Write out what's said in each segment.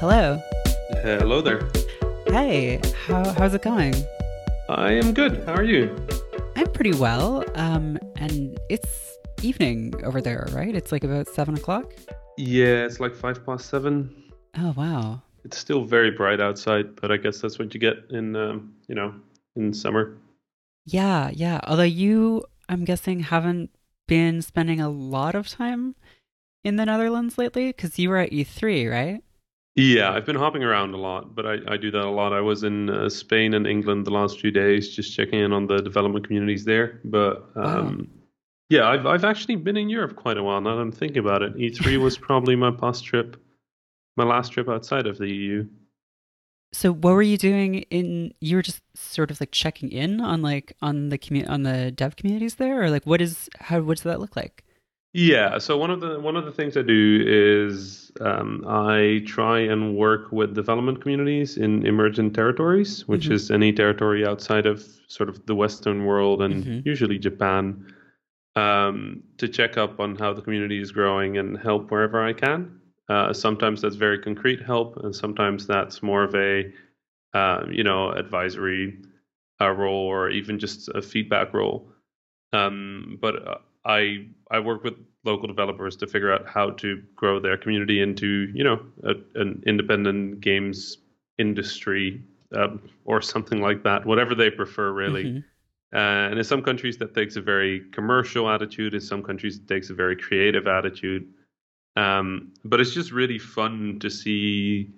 Hello. Hello there. Hey, how, how's it going? I am good. How are you? I'm pretty well. Um, and it's evening over there, right? It's like about seven o'clock. Yeah, it's like five past seven. Oh wow. It's still very bright outside, but I guess that's what you get in, um, you know, in summer. Yeah, yeah. Although you, I'm guessing, haven't been spending a lot of time in the Netherlands lately because you were at E3, right? Yeah, I've been hopping around a lot, but I, I do that a lot. I was in uh, Spain and England the last few days, just checking in on the development communities there. But um, wow. yeah, I've I've actually been in Europe quite a while now. That I'm thinking about it. E3 was probably my past trip, my last trip outside of the EU. So what were you doing in? You were just sort of like checking in on like on the commu- on the dev communities there, or like what is how what does that look like? Yeah, so one of the one of the things I do is um, I try and work with development communities in emergent territories, which mm-hmm. is any territory outside of sort of the Western world and mm-hmm. usually Japan, um, to check up on how the community is growing and help wherever I can. Uh, sometimes that's very concrete help, and sometimes that's more of a uh, you know advisory uh, role or even just a feedback role. Um, but uh, I I work with local developers to figure out how to grow their community into you know a, an independent games industry um, or something like that, whatever they prefer, really. Mm-hmm. Uh, and in some countries, that takes a very commercial attitude. In some countries, it takes a very creative attitude. Um, but it's just really fun to see,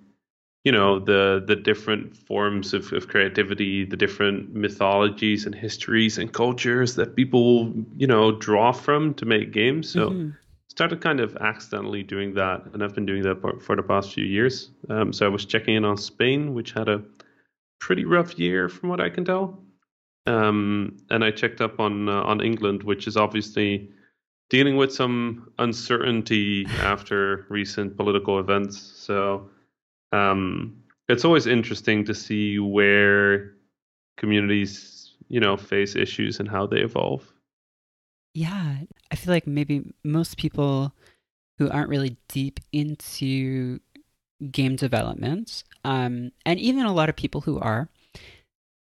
you know, the the different forms of, of creativity, the different mythologies and histories and cultures that people, you know, draw from to make games. So mm-hmm. started kind of accidentally doing that, and I've been doing that for, for the past few years. Um, so I was checking in on Spain, which had a pretty rough year from what I can tell. Um, and I checked up on uh, on England, which is obviously dealing with some uncertainty after recent political events. So um, it's always interesting to see where communities, you know, face issues and how they evolve. Yeah, I feel like maybe most people who aren't really deep into game development, um, and even a lot of people who are,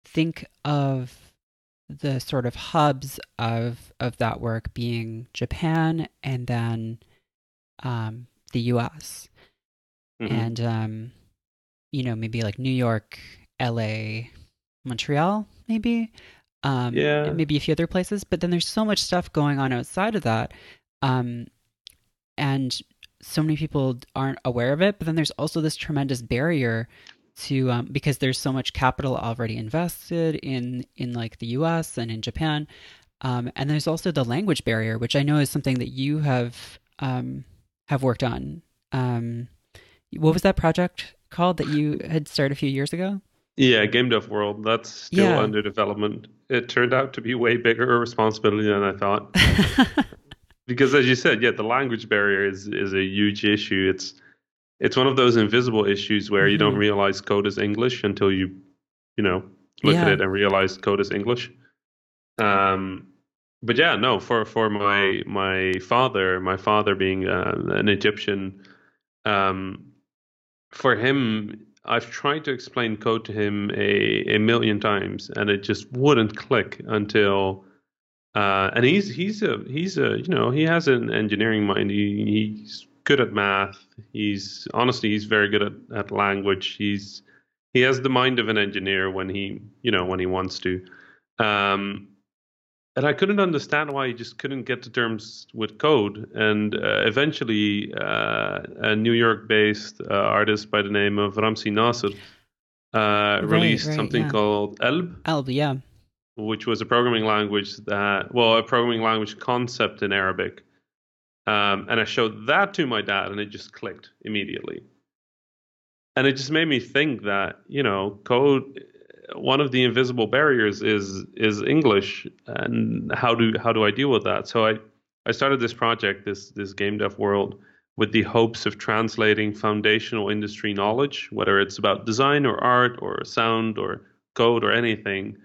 think of the sort of hubs of of that work being Japan and then um, the U.S. Mm-hmm. and um, you know maybe like New York, L.A., Montreal, maybe um, yeah, maybe a few other places. But then there's so much stuff going on outside of that, um, and so many people aren't aware of it. But then there's also this tremendous barrier to um, because there's so much capital already invested in in like the U.S. and in Japan, um, and there's also the language barrier, which I know is something that you have um, have worked on. Um, what was that project called that you had started a few years ago? Yeah, Game Dev World. That's still yeah. under development. It turned out to be way bigger a responsibility than I thought. because as you said, yeah, the language barrier is is a huge issue. It's it's one of those invisible issues where mm-hmm. you don't mm-hmm. realize code is English until you, you know, look yeah. at it and realize code is English. Um, but yeah, no, for for my my father, my father being uh, an Egyptian, um, for him, I've tried to explain code to him a a million times, and it just wouldn't click until. Uh, and he's he's a he's a you know he has an engineering mind. He, he's good at math. He's honestly he's very good at, at language. He's he has the mind of an engineer when he you know when he wants to. Um, and I couldn't understand why he just couldn't get to terms with code. And uh, eventually, uh, a New York-based uh, artist by the name of Ramsey Nasser uh, right, released right, something yeah. called Elb. Elb, yeah. Which was a programming language that, well, a programming language concept in Arabic um, and I showed that to my dad, and it just clicked immediately. And it just made me think that you know, code. One of the invisible barriers is is English, and how do how do I deal with that? So I I started this project, this this game dev world, with the hopes of translating foundational industry knowledge, whether it's about design or art or sound or code or anything,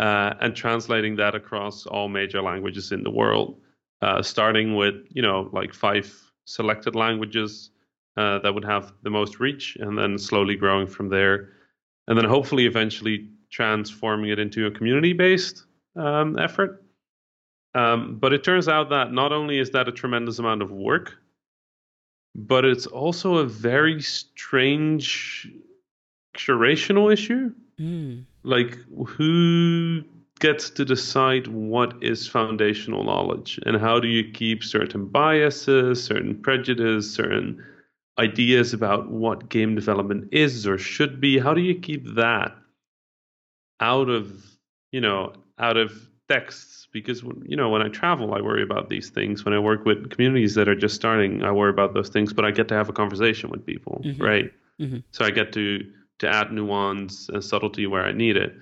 uh, and translating that across all major languages in the world uh, starting with you know like five selected languages uh, that would have the most reach, and then slowly growing from there, and then hopefully eventually transforming it into a community-based um, effort. Um, but it turns out that not only is that a tremendous amount of work, but it's also a very strange curational issue. Mm. Like, who gets to decide what is foundational knowledge and how do you keep certain biases, certain prejudice, certain ideas about what game development is or should be? How do you keep that out of, you know, out of texts? Because, you know, when I travel, I worry about these things. When I work with communities that are just starting, I worry about those things, but I get to have a conversation with people, Mhm. right? hmm So I get to to add nuance and subtlety where I need it.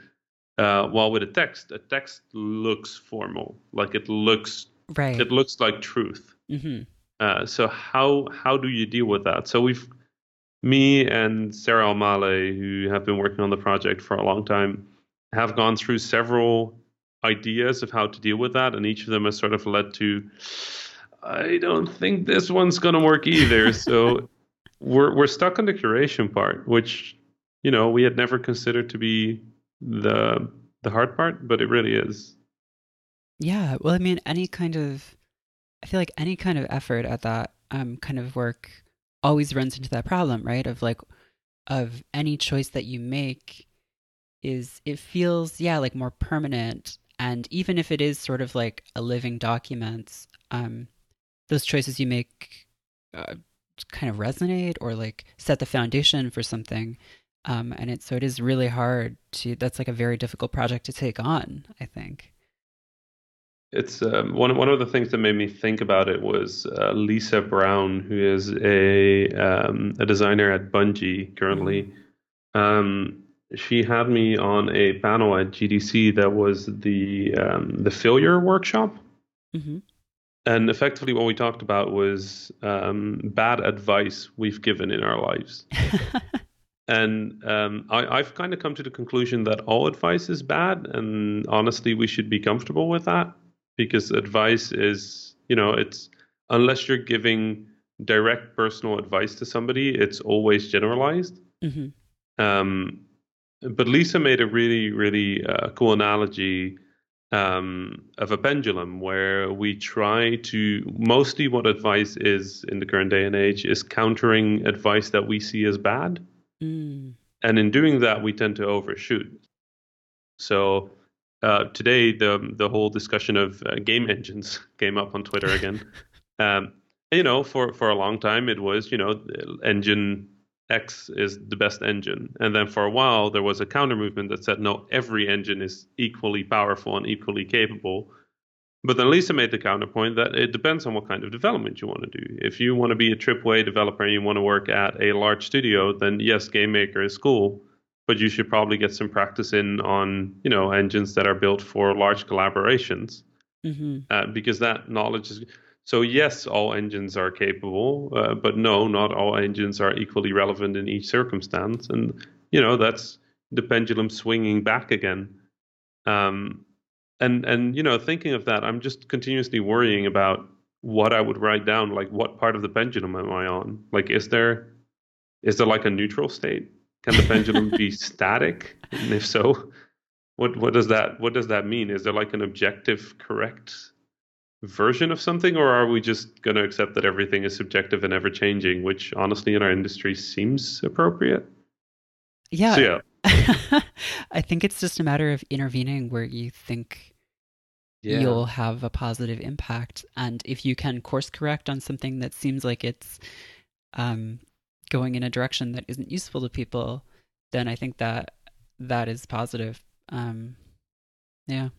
Uh, while with a text, a text looks formal, like it looks Right. it looks like truth. hmm Uh, so how how do you deal with that? So we've me and Sarah Almale, who have been working on the project for a long time, have gone through several ideas of how to deal with that, and each of them has sort of led to. I don't think this one's going to work either. so we're we're stuck on the curation part, which you know we had never considered to be the the hard part, but it really is. Yeah. Well, I mean, any kind of, I feel like any kind of effort at that um, kind of work always runs into that problem, right? Of like, of any choice that you make is, it feels, yeah, like more permanent. And even if it is sort of like a living document, um, those choices you make uh, kind of resonate or like set the foundation for something. Um, and it so it is really hard to. That's like a very difficult project to take on. I think. It's um, one one of the things that made me think about it was uh, Lisa Brown, who is a um, a designer at Bungie currently. Um, she had me on a panel at GDC that was the um, the failure workshop, hmm and effectively what we talked about was um, bad advice we've given in our lives. And um, I, I've kind of come to the conclusion that all advice is bad, and honestly, we should be comfortable with that because advice is, you know, it's unless you're giving direct personal advice to somebody, it's always generalized. hmm Um, but Lisa made a really, really uh, cool analogy um, of a pendulum where we try to mostly what advice is in the current day and age is countering advice that we see as bad. Mm. And in doing that, we tend to overshoot. So uh, today, the the whole discussion of uh, game engines came up on Twitter again. um, you know, for for a long time, it was you know engine X is the best engine, and then for a while there was a counter movement that said no, every engine is equally powerful and equally capable. But then Lisa made the counterpoint that it depends on what kind of development you want to do. If you want to be a AAA developer and you want to work at a large studio, then yes, Game Maker is cool, but you should probably get some practice in on you know engines that are built for large collaborations hmm uh, because that knowledge is. So yes, all engines are capable, uh, but no, not all engines are equally relevant in each circumstance, and you know that's the pendulum swinging back again. Um, and and you know thinking of that i'm just continuously worrying about what i would write down like what part of the pendulum am i on like is there is there like a neutral state can the pendulum be static? And if so what what does that what does that mean? Is there like an objective correct version of something or are we just going to accept that everything is subjective and ever changing which honestly in our industry seems appropriate? Yeah. so yeah. I think it's just a matter of intervening where you think you'll have a positive impact. And if you can course correct on something that seems like it's um, going in a direction that isn't useful to people, then I think that that is positive. Um, yeah.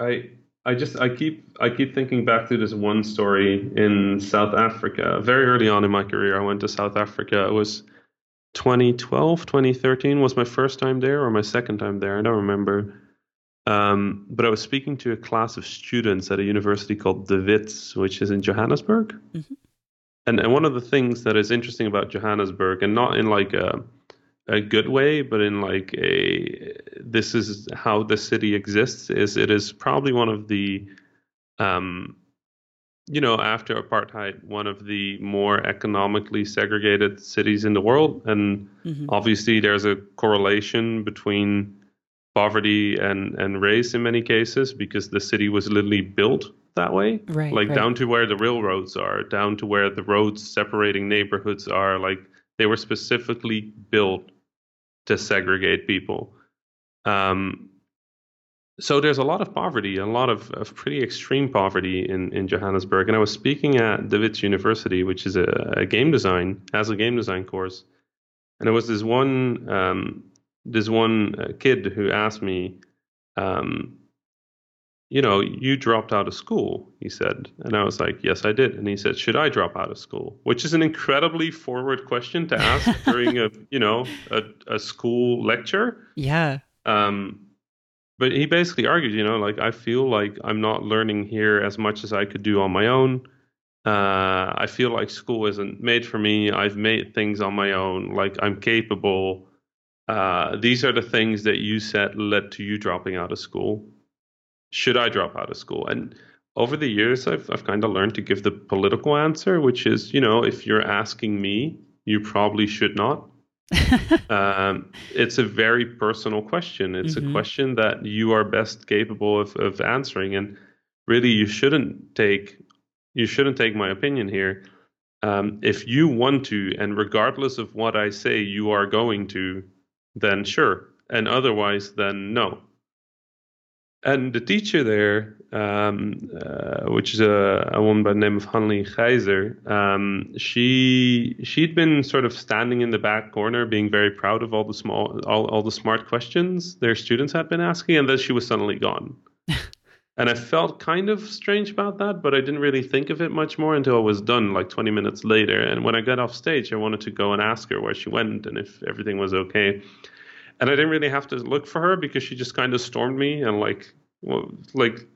I I just I keep I keep thinking back to this one story in South Africa. Very early on in my career, I went to South Africa. It was 2012, 2013 was my first time there or my second time there. I don't remember. Um, but I was speaking to a class of students at a university called De Wits, which is in Johannesburg. Mhm. And and one of the things that is interesting about Johannesburg, and not in like a a good way, but in like a this is how the city exists, is it is probably one of the um, you know, after apartheid, one of the more economically segregated cities in the world. And mm-hmm. obviously, there's a correlation between poverty and, and race in many cases because the city was literally built that way. Right. Like right. down to where the railroads are, down to where the roads separating neighborhoods are. Like they were specifically built to segregate people. Um, so there's a lot of poverty, a lot of, of pretty extreme poverty in, in Johannesburg. And I was speaking at De University, which is a, a game design, has a game design course. And there was this one um, this one uh, kid who asked me, um, you know, you dropped out of school, he said. And I was like, yes, I did. And he said, should I drop out of school? Which is an incredibly forward question to ask during a, you know, a, a school lecture. Yeah. Um, but he basically argued, you know, like I feel like I'm not learning here as much as I could do on my own. Uh, I feel like school isn't made for me. I've made things on my own. Like I'm capable. Uh, these are the things that you said led to you dropping out of school. Should I drop out of school? And over the years, I've I've kind of learned to give the political answer, which is, you know, if you're asking me, you probably should not. um, it's a very personal question. It's mm-hmm. a question that you are best capable of, of answering, and really, you shouldn't take you shouldn't take my opinion here. Um, if you want to, and regardless of what I say, you are going to, then sure, and otherwise, then no. And the teacher there, um, uh, which is a, a, woman by the name of Hanli Geyser, um, she she'd been sort of standing in the back corner, being very proud of all the small, all, all the smart questions their students had been asking, and then she was suddenly gone. and I felt kind of strange about that, but I didn't really think of it much more until I was done, like 20 minutes later. And when I got off stage, I wanted to go and ask her where she went and if everything was okay and I didn't really have to look for her because she just kind of stormed me and like, well, like,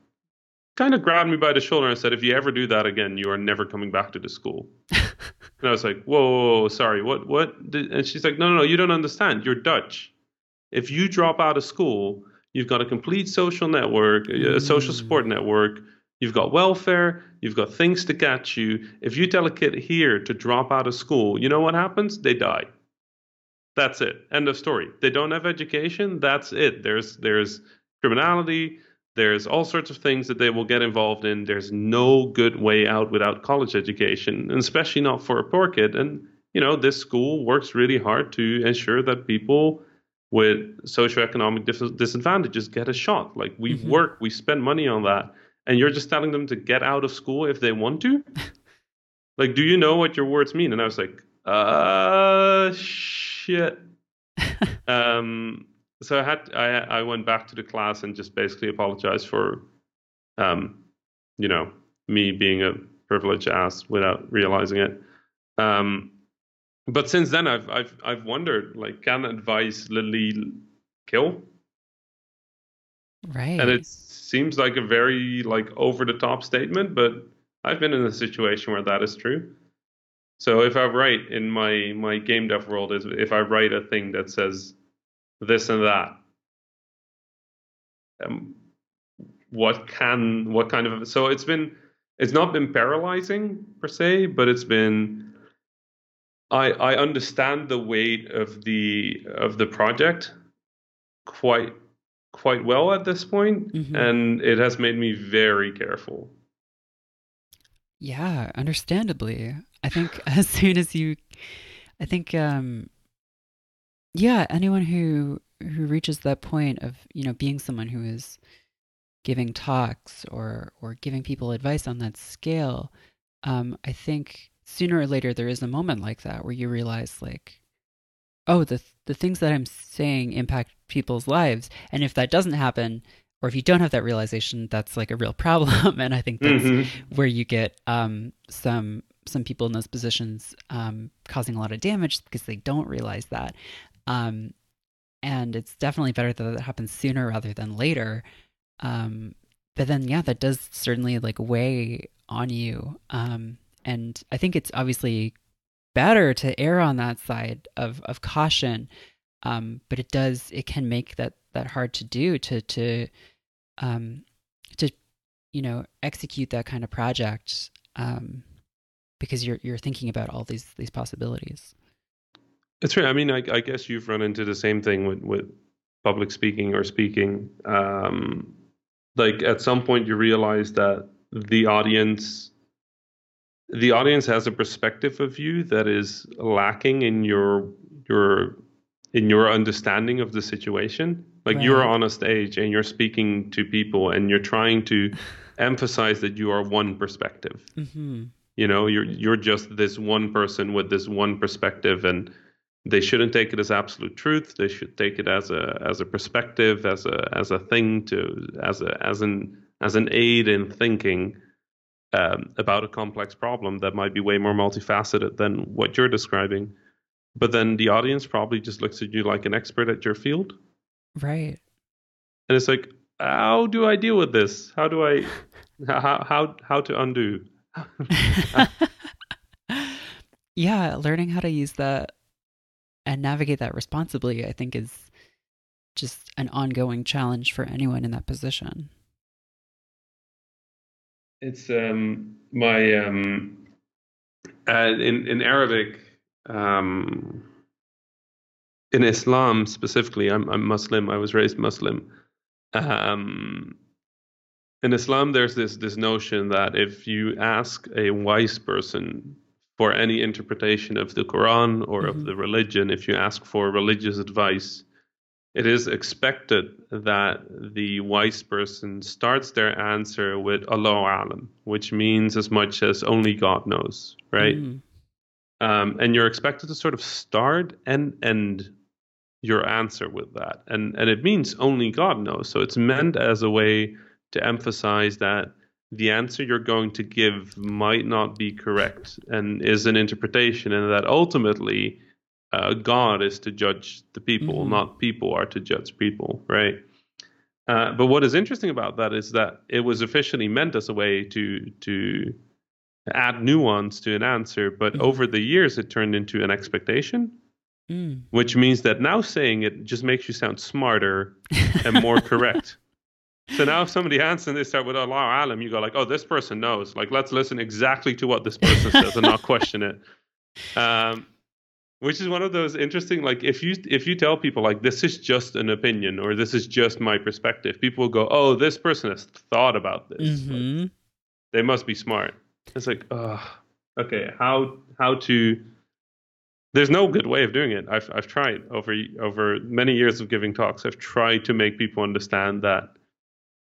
kind of grabbed me by the shoulder and said, "If you ever do that again, you are never coming back to the school." and I was like, whoa, whoa, whoa, sorry, what, what?" And she's like, "No, no, no, you don't understand. You're Dutch. If you drop out of school, you've got a complete social network, a social support mm. network." You've got welfare, you've got things to catch you. If you tell a kid here to drop out of school, you know what happens? They die. That's it. End of story. They don't have education. That's it. There's there's criminality. There's all sorts of things that they will get involved in. There's no good way out without college education, and especially not for a poor kid. And you know, this school works really hard to ensure that people with socioeconomic dis- disadvantages get a shot. Like we mm-hmm. work, we spend money on that, and you're just telling them to get out of school if they want to. like, do you know what your words mean? And I was like, uh. Sh- shit. um, so I had I I went back to the class and just basically apologized for, um, you know, me being a privileged ass without realizing it. Um, but since then, I've I've I've wondered like, can advice literally kill? Right. And it seems like a very like over the top statement, but I've been in a situation where that is true. So if I write in my my game dev world is if I write a thing that says this and that, um, what can what kind of so it's been it's not been paralyzing per se, but it's been I I understand the weight of the of the project quite quite well at this point, mm-hmm. and it has made me very careful. Yeah, understandably. I think as soon as you, I think, um, yeah, anyone who who reaches that point of you know being someone who is giving talks or or giving people advice on that scale, um, I think sooner or later there is a moment like that where you realize like, oh, the the things that I'm saying impact people's lives, and if that doesn't happen, or if you don't have that realization, that's like a real problem. and I think that's mm-hmm. where you get um, some some people in those positions um, causing a lot of damage because they don't realize that. Um, and it's definitely better that that happens sooner rather than later. Um, but then, yeah, that does certainly like weigh on you. Um, and I think it's obviously better to err on that side of of caution. Um, but it does it can make that that hard to do to to um, to you know execute that kind of project um, because you're you're thinking about all these these possibilities. It's true. I mean, I, I guess you've run into the same thing with with public speaking or speaking. Um, like at some point, you realize that the audience the audience has a perspective of you that is lacking in your your in your understanding of the situation like Right. you're on a stage and you're speaking to people and you're trying to emphasize that you are one perspective. Hmm you know you're you're just this one person with this one perspective and they shouldn't take it as absolute truth. They should take it as a as a perspective as a as a thing to as a as an as an aid in thinking um, about a complex problem that might be way more multifaceted than what you're describing. But then the audience probably just looks at you like an expert at your field Right. and it's like how do i deal with this how do i how how how to undo yeah, learning how to use that and navigate that responsibly, I think, is just an ongoing challenge for anyone in that position. It's um my um uh, in in Arabic um in Islam specifically I'm I'm Muslim I was raised Muslim um in Islam there's this this notion that if you ask a wise person for any interpretation of the Quran or Mhm. of the religion if you ask for religious advice it is expected that the wise person starts their answer with Allah alam, which means as much as only God knows, right? Mm. Um, and you're expected to sort of start and end your answer with that, and and it means only God knows. So it's meant as a way to emphasize that the answer you're going to give might not be correct and is an interpretation, and that ultimately uh, God is to judge the people, Mhm. not people are to judge people, right? Uh, but what is interesting about that is that it was officially meant as a way to to add nuance to an answer, but Mhm. over the years it turned into an expectation, Mm. which means that now saying it just makes you sound smarter and more correct. So now if somebody answers and they start with Allah alam, you go like, oh, this person knows. Like, let's listen exactly to what this person says and not question it. Um, which is one of those interesting, like if you if you tell people like this is just an opinion or this is just my perspective, people will go, oh, this person has thought about this. Like, hmm they must be smart. It's like, oh, okay, how how to? There's no good way of doing it. I've I've tried over over many years of giving talks. I've tried to make people understand that,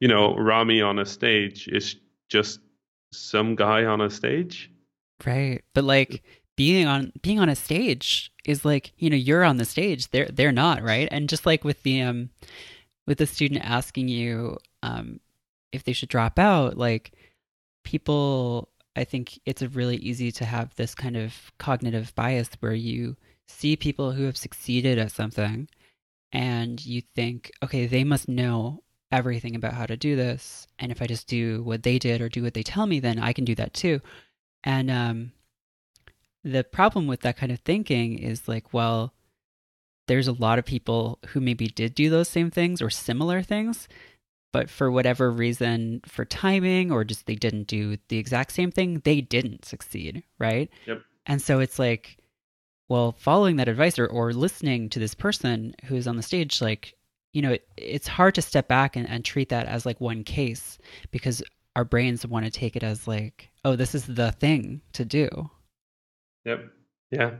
you know, Rami on a stage is just some guy on a stage. Right. But like being on being on a stage is like, you know, you're on the stage. They're they're not, right? And just like with the um with the student asking you um if they should drop out, like people I think it's really easy to have this kind of cognitive bias where you see people who have succeeded at something and you think, okay, they must know everything about how to do this. And if I just do what they did or do what they tell me, then I can do that too. And um, the problem with that kind of thinking is like, well, there's a lot of people who maybe did do those same things or similar things, but for whatever reason, for timing or just they didn't do the exact same thing, they didn't succeed, right? Yep. And so it's like, well, following that advice or, or listening to this person who's on the stage, like, you know, it, it's hard to step back and, and treat that as like one case because our brains want to take it as like, oh, this is the thing to do. Yep. Yeah.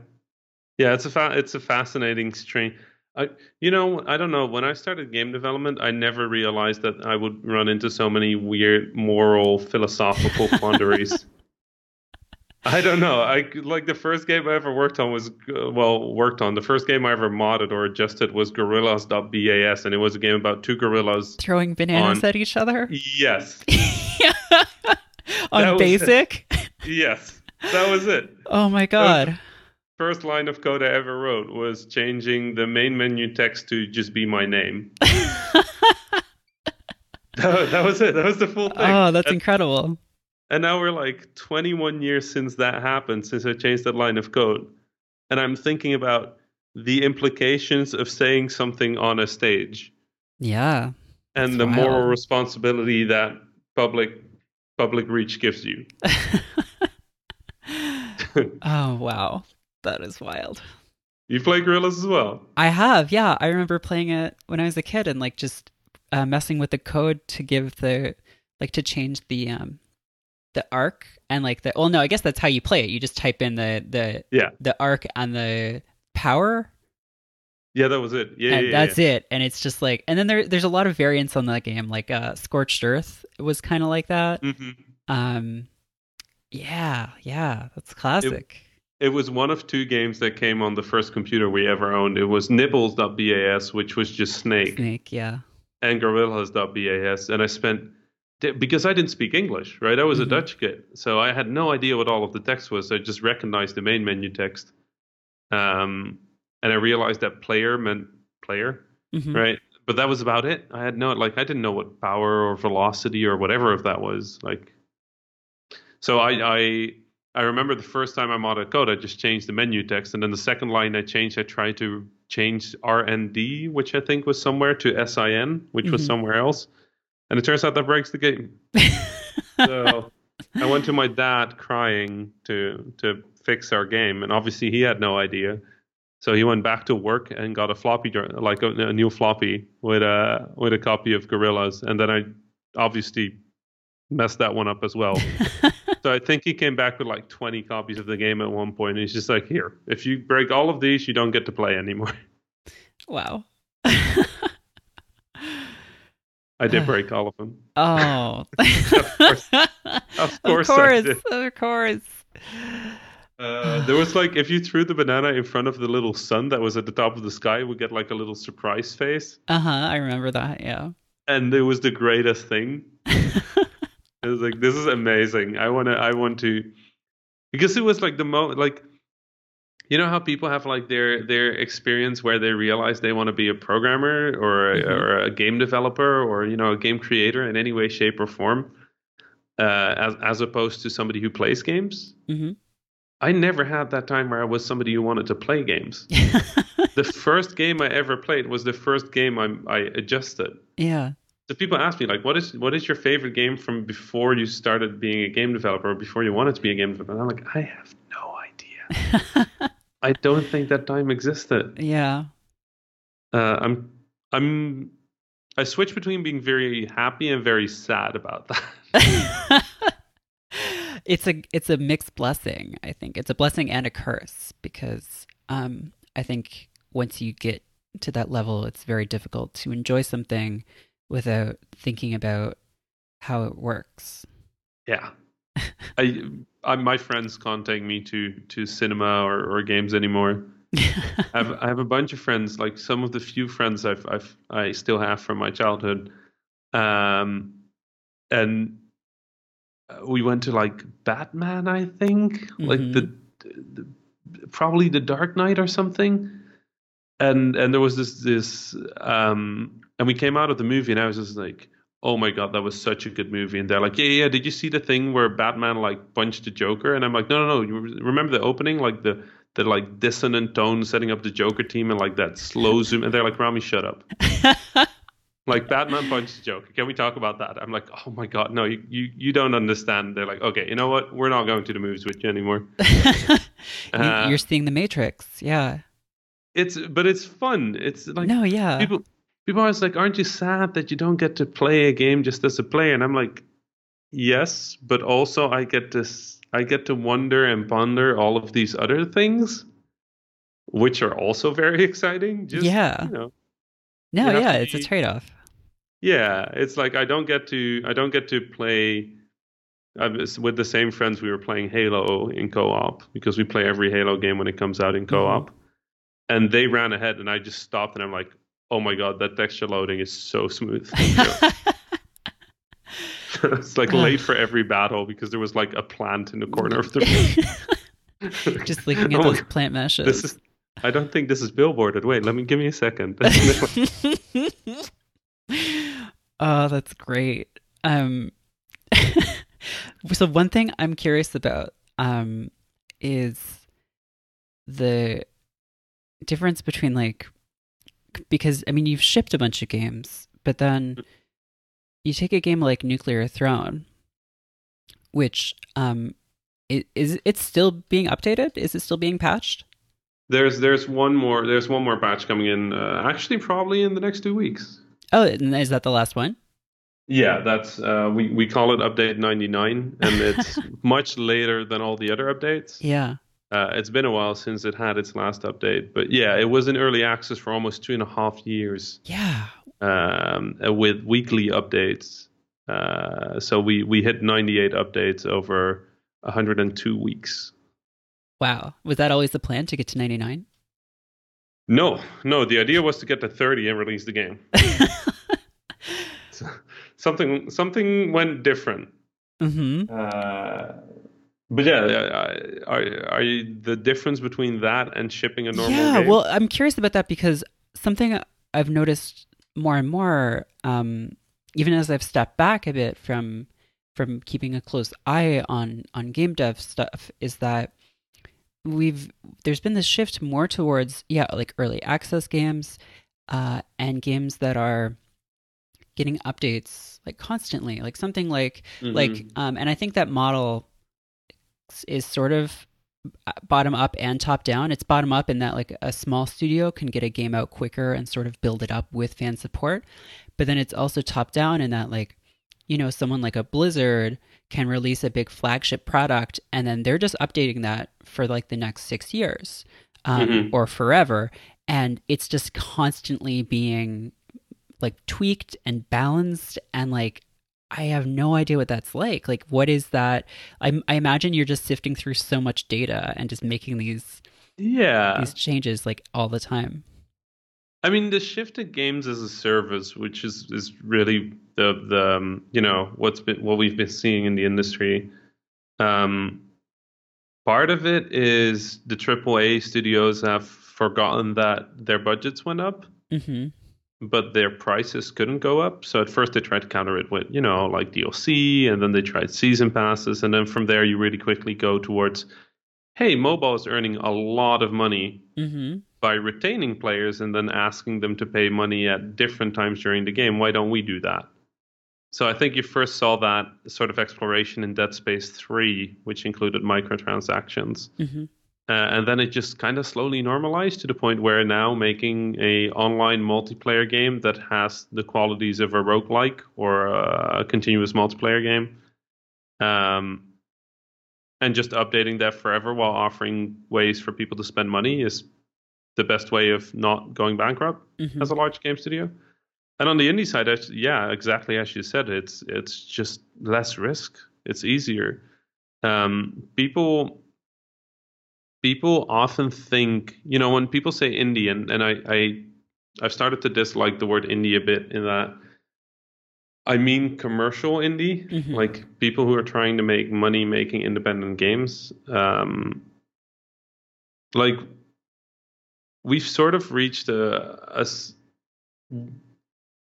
Yeah. It's a fa- it's a fascinating string. I, you know, I don't know. When I started game development, I never realized that I would run into so many weird moral, philosophical quandaries. I don't know. I like the first game I ever worked on was uh, well worked on. The first game I ever modded or adjusted was Gorillas.bas, and it was a game about two gorillas. Throwing bananas On- at each other Yes, on it. basic. yes, that was it. Oh my god. First line of code I ever wrote was changing the main menu text to just be my name. That, that was it. That was the full thing. oh, that's and, incredible. and now we're like 21 years since that happened, since I changed that line of code. And I'm thinking about the implications of saying something on a stage Yeah. and the moral responsibility that public public reach gives you. oh wow, that is wild. You play gorillas as well? I have, yeah. I remember playing it when I was a kid and like just uh, messing with the code to give the like to change the um the arc and like the well no I guess that's how you play it. You just type in the the Yeah. the arc and the power Yeah, that was it. Yeah, and yeah, that's yeah. it. And it's just like and then there there's a lot of variants on that game like uh Scorched Earth was kind of like that. Mhm. Um yeah, yeah, that's classic. It was one of two games that came on the first computer we ever owned. It was Nibbles.bas, which was just Snake, Snake, yeah. and Gorillas.bas. And I spent because I didn't speak English, right? I was Mhm. a Dutch kid, so I had no idea what all of the text was. I just recognized the main menu text, um, and I realized that player meant player, Mhm. right? But that was about it. I had no like I didn't know what power or velocity or whatever if that was like. So I I I remember the first time I modded code, I just changed the menu text, and then the second line I changed, I tried to change RND, which I think was somewhere, to SIN, which was Mhm. somewhere else, and it turns out that breaks the game. So I went to my dad crying to to fix our game, and obviously he had no idea. So he went back to work and got a floppy, like a, a new floppy with a with a copy of Gorillas, and then I obviously messed that one up as well. so I think he came back with like 20 copies of the game at one point. and he's just like, "Here, if you break all of these, you don't get to play anymore." wow. I did break all of them. Oh, Of course. Of course, of course, of course. Uh, there was like if you threw the banana in front of the little sun that was at the top of the sky, we get like a little surprise face, Uh huh. I remember that. Yeah. and it was the greatest thing. It was like this is amazing. I want to. I want to, because it was like the mo like, you know how people have like their their experience where they realize they want to be a programmer or a, Mhm. or a game developer or you know a game creator in any way, shape, or form, uh, as as opposed to somebody who plays games. mm-hmm. I never had that time where I was somebody who wanted to play games. the first game I ever played was the first game I, I adjusted. yeah. So people ask me like, what is what is your favorite game from before you started being a game developer or before you wanted to be a game developer? And I'm like, I have no idea. I don't think that time existed. yeah. Uh, I'm I'm I switch between being very happy and very sad about that. it's a it's a mixed blessing. I think it's a blessing and a curse because um, I think once you get to that level, it's very difficult to enjoy something without thinking about how it works. yeah. I, I my friends can't take me to to cinema or, or games anymore. I have, I have a bunch of friends, like some of the few friends I've, I've I still have from my childhood, um, and uh, we went to like Batman, I think, like the, the probably the Dark Knight or something, and and there was this this um, and we came out of the movie and I was just like. Oh my god, that was such a good movie! And they're like, "Yeah, yeah. Did you see the thing where Batman like punched the Joker?" And I'm like, "No, no, no. You remember the opening, like the the like dissonant tone setting up the Joker team and like that slow zoom. And they're like, Rami, shut up. like Batman punched the Joker. Can we talk about that? I'm like, oh my god, no, you, you you don't understand. They're like, okay, you know what? We're not going to the movies with you anymore. Uh, you're seeing the Matrix. Yeah. It's but it's fun. It's like no, yeah. people people are always like, aren't you sad that you don't get to play a game just as a player? And I'm like, yes, but also I get to I get to wonder and ponder all of these other things, which are also very exciting. Just, Yeah. you know, no, you yeah, it's a trade-off. yeah. It's like I don't get to I don't get to play. Uh, I was with the same friends we were playing Halo in co-op because we play every Halo game when it comes out in mm-hmm. co-op, and they ran ahead and I just stopped and I'm like, oh my god, that texture loading is so smooth. it's like late for every battle because there was like a plant in the corner of the room. Just looking at Oh those God, plant meshes. This is. I don't think this is billboarded. Wait, let me give me a second. oh, that's great. Um, so one thing I'm curious about um, is the difference between like because I mean you've shipped a bunch of games, but then you take a game like Nuclear Throne, which um, Is, is it still being updated? Is it still being patched? There's there's one more there's one more patch coming in. Uh, actually, probably in the next two weeks. Oh, is that the last one? Yeah, that's uh, we we call it update 99, and it's much later than all the other updates. Yeah. Uh, it's been a while since it had its last update, but yeah, it was in early access for almost two and a half years. Yeah. Um, with weekly updates. Uh, so we we hit 98 updates over 102 weeks. Wow. Was that always the plan to get to 99? No, no. The idea was to get to 30 and release the game. so, something something went different. Mm-hmm. Uh, but yeah, are, are you, the difference between that and shipping a normal yeah, game? well, I'm curious about that because something I've noticed more and more, um, even as I've stepped back a bit from from keeping a close eye on on game dev stuff, is that we've there's been this shift more towards yeah like early access games uh, and games that are getting updates like constantly like something like mm-hmm. like um and i think that model is sort of uh, bottom up and top down. It's bottom up in that like a small studio can get a game out quicker and sort of build it up with fan support. But then it's also top down in that like you know someone like a blizzard can release a big flagship product and then they're just updating that for like the next six years um, mm-hmm. or forever. And it's just constantly being like tweaked and balanced and like I have no idea what that's like. Like, what is that? I, I imagine you're just sifting through so much data and just making these yeah these changes like all the time. I mean, the shift to games as a service, which is is really the the um, you know what's been what we've been seeing in the industry. Um, part of it is the AAA studios have forgotten that their budgets went up, mm-hmm. But their prices couldn't go up. So at first they tried to counter it with you know like DLC, and then they tried season passes, and then from there you really quickly go towards, hey, mobile is earning a lot of money. Mm-hmm by retaining players and then asking them to pay money at different times during the game. Why don't we do that? So I think you first saw that sort of exploration in Dead Space 3, which included microtransactions. Mm-hmm. Uh, and then it just kind of slowly normalized to the point where now making a online multiplayer game that has the qualities of a roguelike or a continuous multiplayer game um, and just updating that forever while offering ways for people to spend money is the best way of not going bankrupt mm-hmm. as a large game studio. And on the indie side, yeah, exactly as you said, it's it's just less risk. It's easier. Um, people people often think, you know, when people say indie, and, and I, I I've started to dislike the word indie a bit in that I mean commercial indie, mm-hmm. like people who are trying to make money making independent games. Um, like we've sort of reached a, a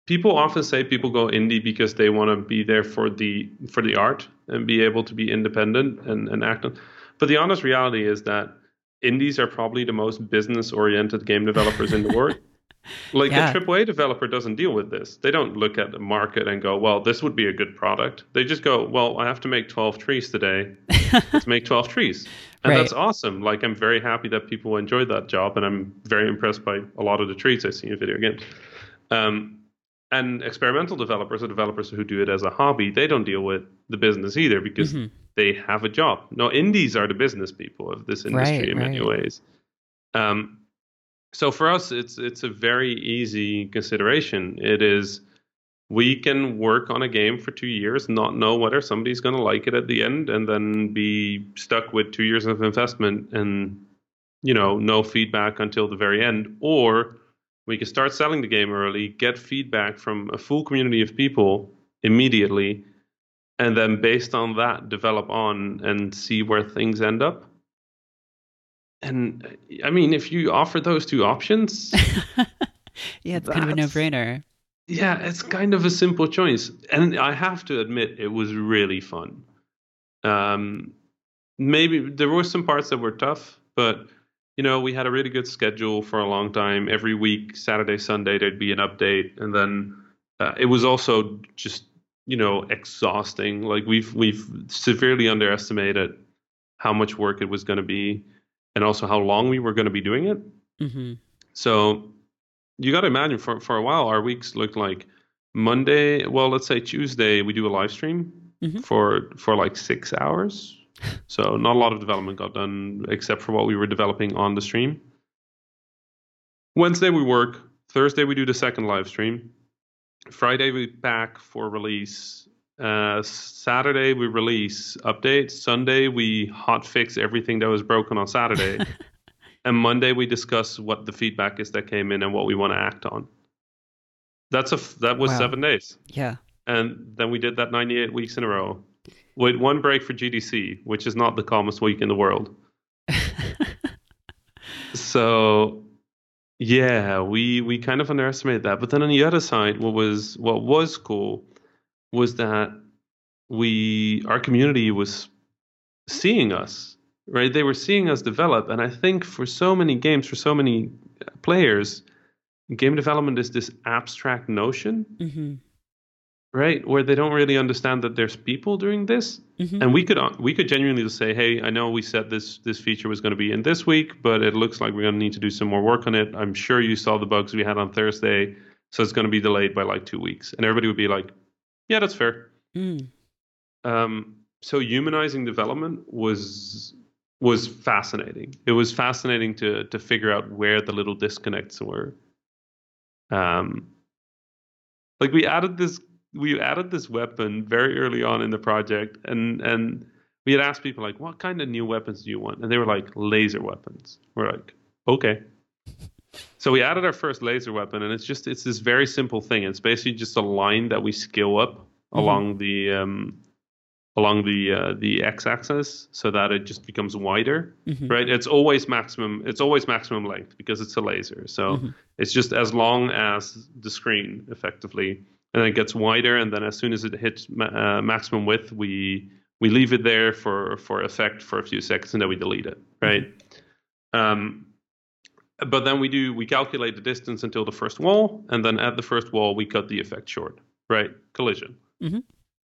people often say people go indie because they want to be there for the for the art and be able to be independent and, and act on but the honest reality is that indies are probably the most business oriented game developers in the world like yeah. a AAA developer doesn't deal with this. They don't look at the market and go, "Well, this would be a good product." They just go, "Well, I have to make 12 trees today. Let's make 12 trees." And right. that's awesome. Like I'm very happy that people enjoy that job and I'm very impressed by a lot of the trees I see in video games. Um, and experimental developers or developers who do it as a hobby, they don't deal with the business either because mm-hmm. They have a job. No, indies are the business people of this industry right, in many right. ways. Um, so for us, it's it's a very easy consideration. It is we can work on a game for two years, not know whether somebody's going to like it at the end, and then be stuck with two years of investment and you know no feedback until the very end, or we can start selling the game early, get feedback from a full community of people immediately, and then based on that, develop on and see where things end up and I mean, if you offer those two options, yeah, it's kind of a no-brainer. Yeah, it's kind of a simple choice, and I have to admit, it was really fun. Um, maybe there were some parts that were tough, but you know, we had a really good schedule for a long time. Every week, Saturday, Sunday, there'd be an update, and then uh, it was also just you know exhausting. Like we've we've severely underestimated how much work it was going to be, and also how long we were going to be doing it. Mm-hmm. So you got to imagine for for a while our weeks looked like Monday. Well, let's say Tuesday we do a live stream Mhm. for for like six hours. So not a lot of development got done except for what we were developing on the stream. Wednesday we work. Thursday we do the second live stream. Friday we pack for release. Uh, Saturday we release updates. Sunday we hot fix everything that was broken on Saturday. and Monday we discuss what the feedback is that came in and what we want to act on. That's a f- that was Wow. seven days, Yeah. and then we did that 98 weeks in a row, with one break for GDC, which is not the calmest week in the world. So, yeah, we we kind of underestimated that. But then on the other side, what was what was cool was that we our community was seeing us, right? They were seeing us develop, and I think for so many games, for so many players, game development is this abstract notion, mm-hmm. Right? Where they don't really understand that there's people doing this, Mm-hmm. and we could uh, we could genuinely just say, hey, I know we said this this feature was going to be in this week, but it looks like we're going to need to do some more work on it. I'm sure you saw the bugs we had on Thursday, so it's going to be delayed by like two weeks, and everybody would be like, yeah, that's fair. Mm. Um, so humanizing development was was fascinating. It was fascinating to to figure out where the little disconnects were. Um, like we added this we added this weapon very early on in the project, and and we had asked people like, what kind of new weapons do you want? And they were like, laser weapons. We're like, okay. So we added our first laser weapon, and it's just it's this very simple thing. It's basically just a line that we scale up along the um, along the uh, the x-axis so that it just becomes wider. Mhm. Right? It's always maximum. It's always maximum length because it's a laser. So Mhm. it's just as long as the screen, effectively, and then it gets wider. And then as soon as it hits ma- uh, maximum width, we we leave it there for for effect for a few seconds, and then we delete it. Right? Um, but then we do we calculate the distance until the first wall, and then at the first wall we cut the effect short. Right? Collision. Mhm.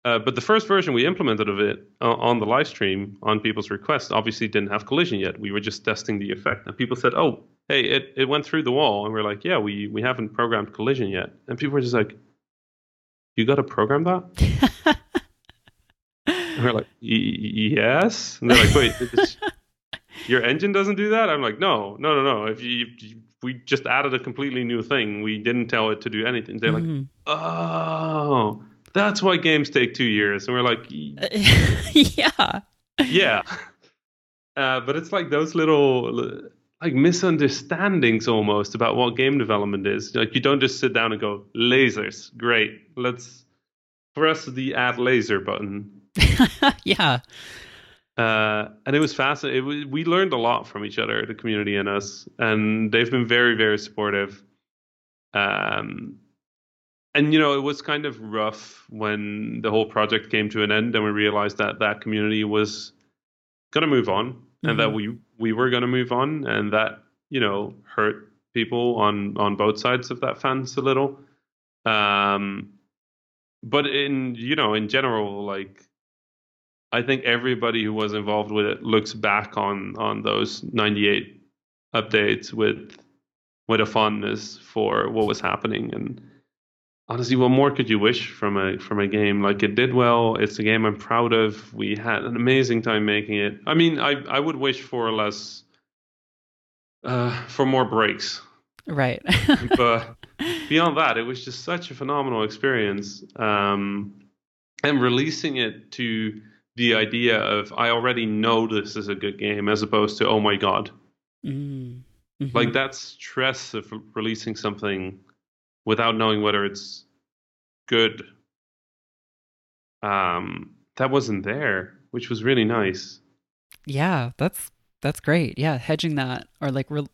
Uh, but the first version we implemented of it uh, on the live stream on people's request obviously didn't have collision yet. We were just testing the effect, and people said, "Oh, hey, it, it went through the wall," and we're like, "Yeah, we we haven't programmed collision yet." And people were just like, "You got to program that?" And we're like, "Y- "Yes." And they're like, "Wait, your engine doesn't do that?" I'm like, "No, no, no, no. If you, you we just added a completely new thing. We didn't tell it to do anything." They're like, Mhm. "Oh." That's why games take two years, and we're like, yeah. yeah uh, but it's like those little like misunderstandings almost about what game development is like you don't just sit down and go lasers great let's press the add laser button yeah. uh, and it was fascinating it was, we learned a lot from each other the community and us and they've been very very supportive um, and you know it was kind of rough when the whole project came to an end and we realized that that community was going to move on and that Mhm. we we were going to move on and that you know hurt people on on both sides of that fence a little. Um but in you know in general like i think everybody who was involved with it looks back on on those 98 updates with with a fondness for what was happening and honestly what more could you wish from a from a game like it did well it's a game i'm proud of we had an amazing time making it i mean i i would wish for less uh for more breaks Right. but beyond that it was just such a phenomenal experience um and releasing it to the idea of i already know this is a good game as opposed to oh my god Mm. Mhm. like that stress of releasing something without knowing whether it's good um that wasn't there which was really nice Yeah, that's that's great. Yeah, hedging that or like re-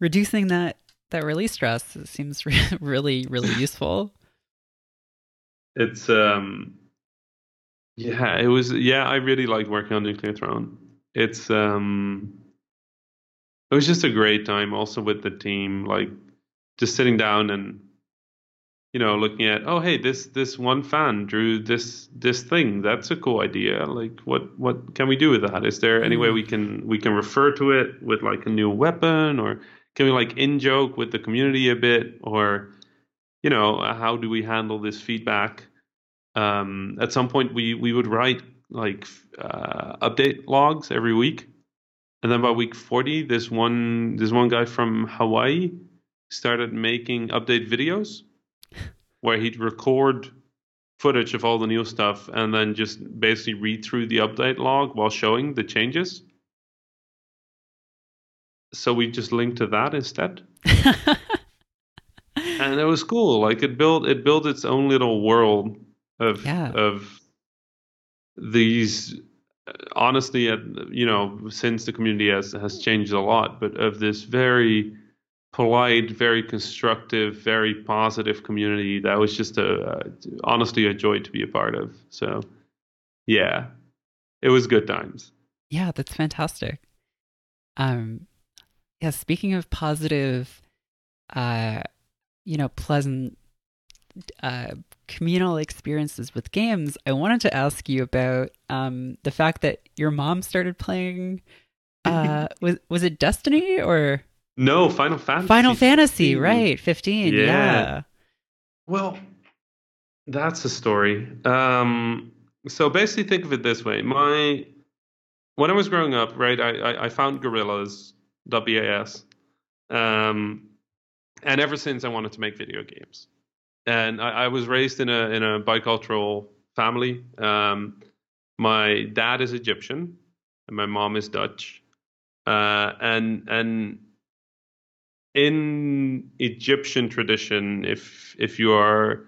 reducing that that release stress seems re- really really useful. it's um yeah it was yeah i really liked working on nuclear throne it's um it was just a great time also with the team like just sitting down and you know, looking at, oh, hey, this this one fan drew this this thing. That's a cool idea. Like, what what can we do with that? Is there any way we can we can refer to it with like a new weapon, or can we like in joke with the community a bit, or you know, how do we handle this feedback? Um, at some point, we we would write like uh, update logs every week, and then by week forty, this one this one guy from Hawaii started making update videos where he'd record footage of all the new stuff and then just basically read through the update log while showing the changes. So we just linked to that instead. and it was cool. Like it built it built its own little world of Yeah. of these honestly you know since the community has has changed a lot but of this very polite, very constructive, very positive community that was just a uh, honestly a joy to be a part of. So, yeah, it was good times. Yeah, that's fantastic. Um, yeah, speaking of positive, uh, you know, pleasant uh, communal experiences with games, I wanted to ask you about um, the fact that your mom started playing. Uh, was was it Destiny or No, Final Fantasy. Final Fantasy? 15. Right, fifteen. Yeah. Yeah. Well, that's a story. Um, so basically, think of it this way: my when I was growing up, right, I I, I found Gorillas, WAS, um, and ever since I wanted to make video games. And I, I was raised in a in a bicultural family. Um, my dad is Egyptian, and my mom is Dutch, uh, and and in Egyptian tradition, if if you are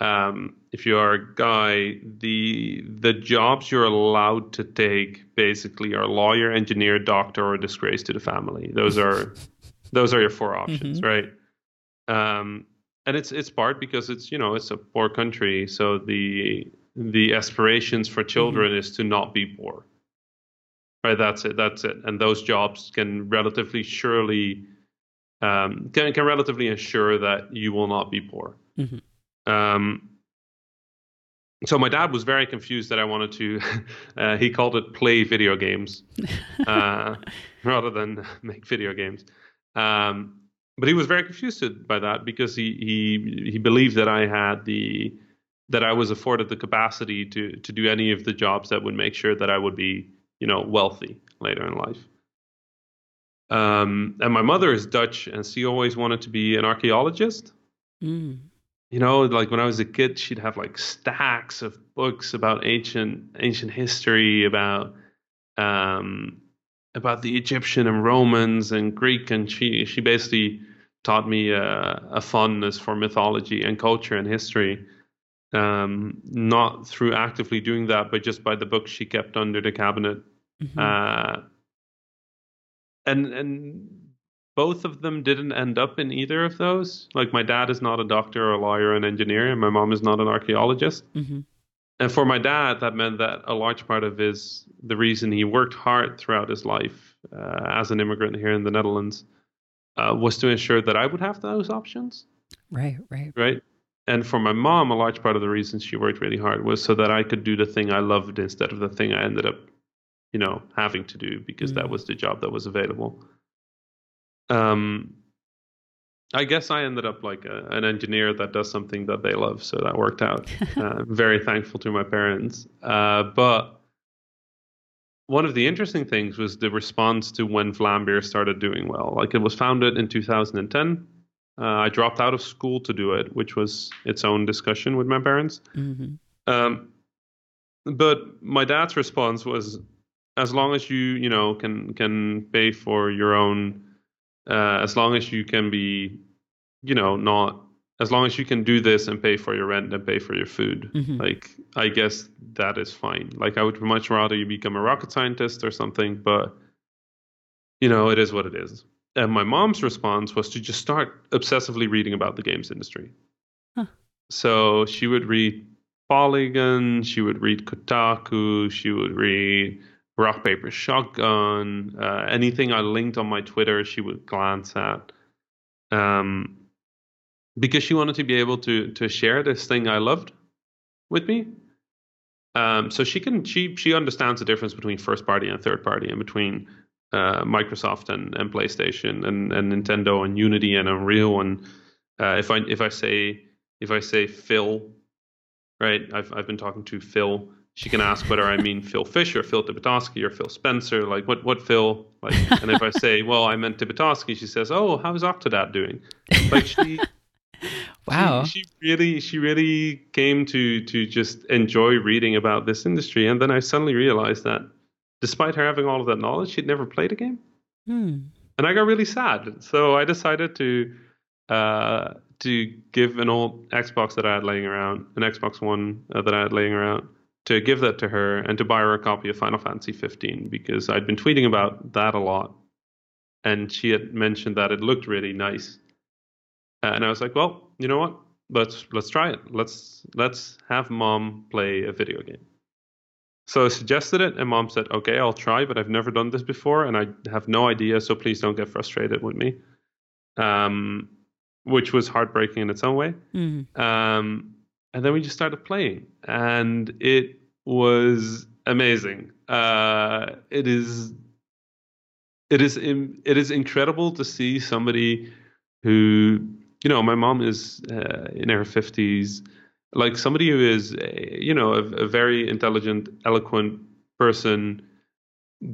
um, if you are a guy, the the jobs you're allowed to take basically are lawyer, engineer, doctor, or disgrace to the family. Those are those are your four options, right? Um, and it's it's part because it's you know it's a poor country, so the the aspirations for children is to not be poor. Right, that's it. That's it. And those jobs can relatively surely um, can can relatively ensure that you will not be poor. Mhm. Um, so my dad was very confused that I wanted to. Uh, he called it play video games uh, rather than make video games. Um, but he was very confused by that because he he he believed that I had the that I was afforded the capacity to to do any of the jobs that would make sure that I would be you know wealthy later in life. Um, and my mother is Dutch, and she always wanted to be an archaeologist. Mm. You know, like when I was a kid, she'd have like stacks of books about ancient ancient history, about um, about the Egyptian and Romans and Greek, and she she basically taught me uh, a fondness for mythology and culture and history. Um, not through actively doing that, but just by the books she kept under the cabinet. Mhm. Uh, and and both of them didn't end up in either of those. Like my dad is not a doctor or a lawyer or an engineer, and my mom is not an archaeologist. Mhm. And for my dad, that meant that a large part of his the reason he worked hard throughout his life uh, as an immigrant here in the Netherlands uh, was to ensure that I would have those options, Right, right. right? And for my mom, a large part of the reason she worked really hard was so that I could do the thing I loved instead of the thing I ended up, you know, having to do because that Mm. was the job that was available. Um, I guess I ended up like a, an engineer that does something that they love, so that worked out. uh, very thankful to my parents. Uh, but one of the interesting things was the response to when Vlambeer started doing well. Like it was founded in 2010. Uh, I dropped out of school to do it, which was its own discussion with my parents. hmm Um, but my dad's response was, as long as you you know can can pay for your own, uh, as long as you can be, you know, not as long as you can do this and pay for your rent and pay for your food. Mhm. Like I guess that is fine. Like I would much rather you become a rocket scientist or something, but you know it is what it is. And my mom's response was to just start obsessively reading about the games industry. Huh. So she would read Polygon, she would read Kotaku, she would read Rock Paper Shotgun, uh, anything I linked on my Twitter, she would glance at. Um, because she wanted to be able to to share this thing I loved with me. Um, so she can she she understands the difference between first party and third party, and between uh, Microsoft and, and PlayStation and, and Nintendo and Unity and Unreal. And uh, if I if I say if I say Phil, right? I've I've been talking to Phil. She can ask whether I mean Phil Fisher, Phil Tibitoski, or Phil Spencer. Like what what Phil? Like, and if I say, well, I meant Tibitoski, she says, oh, how's Octodad doing? Like she. Wow. She, she, really she really came to to just enjoy reading about this industry and then I suddenly realized that despite her having all of that knowledge, she'd never played a game. Hmm. And I got really sad. So I decided to uh, to give an old Xbox that I had laying around, an Xbox One uh, that I had laying around, to give that to her and to buy her a copy of Final Fantasy 15 because I'd been tweeting about that a lot, and she had mentioned that it looked really nice, uh, and I was like, well, you know what? Let's let's try it. Let's let's have mom play a video game. So I suggested it, and mom said, "Okay, I'll try, but I've never done this before, and I have no idea. So please don't get frustrated with me." Um, which was heartbreaking in its own way. Mm. Um, and then we just started playing, and it was amazing. Uh, it is, it is, it is incredible to see somebody who, you know, my mom is uh, in her fifties like somebody who is you know a, a very intelligent eloquent person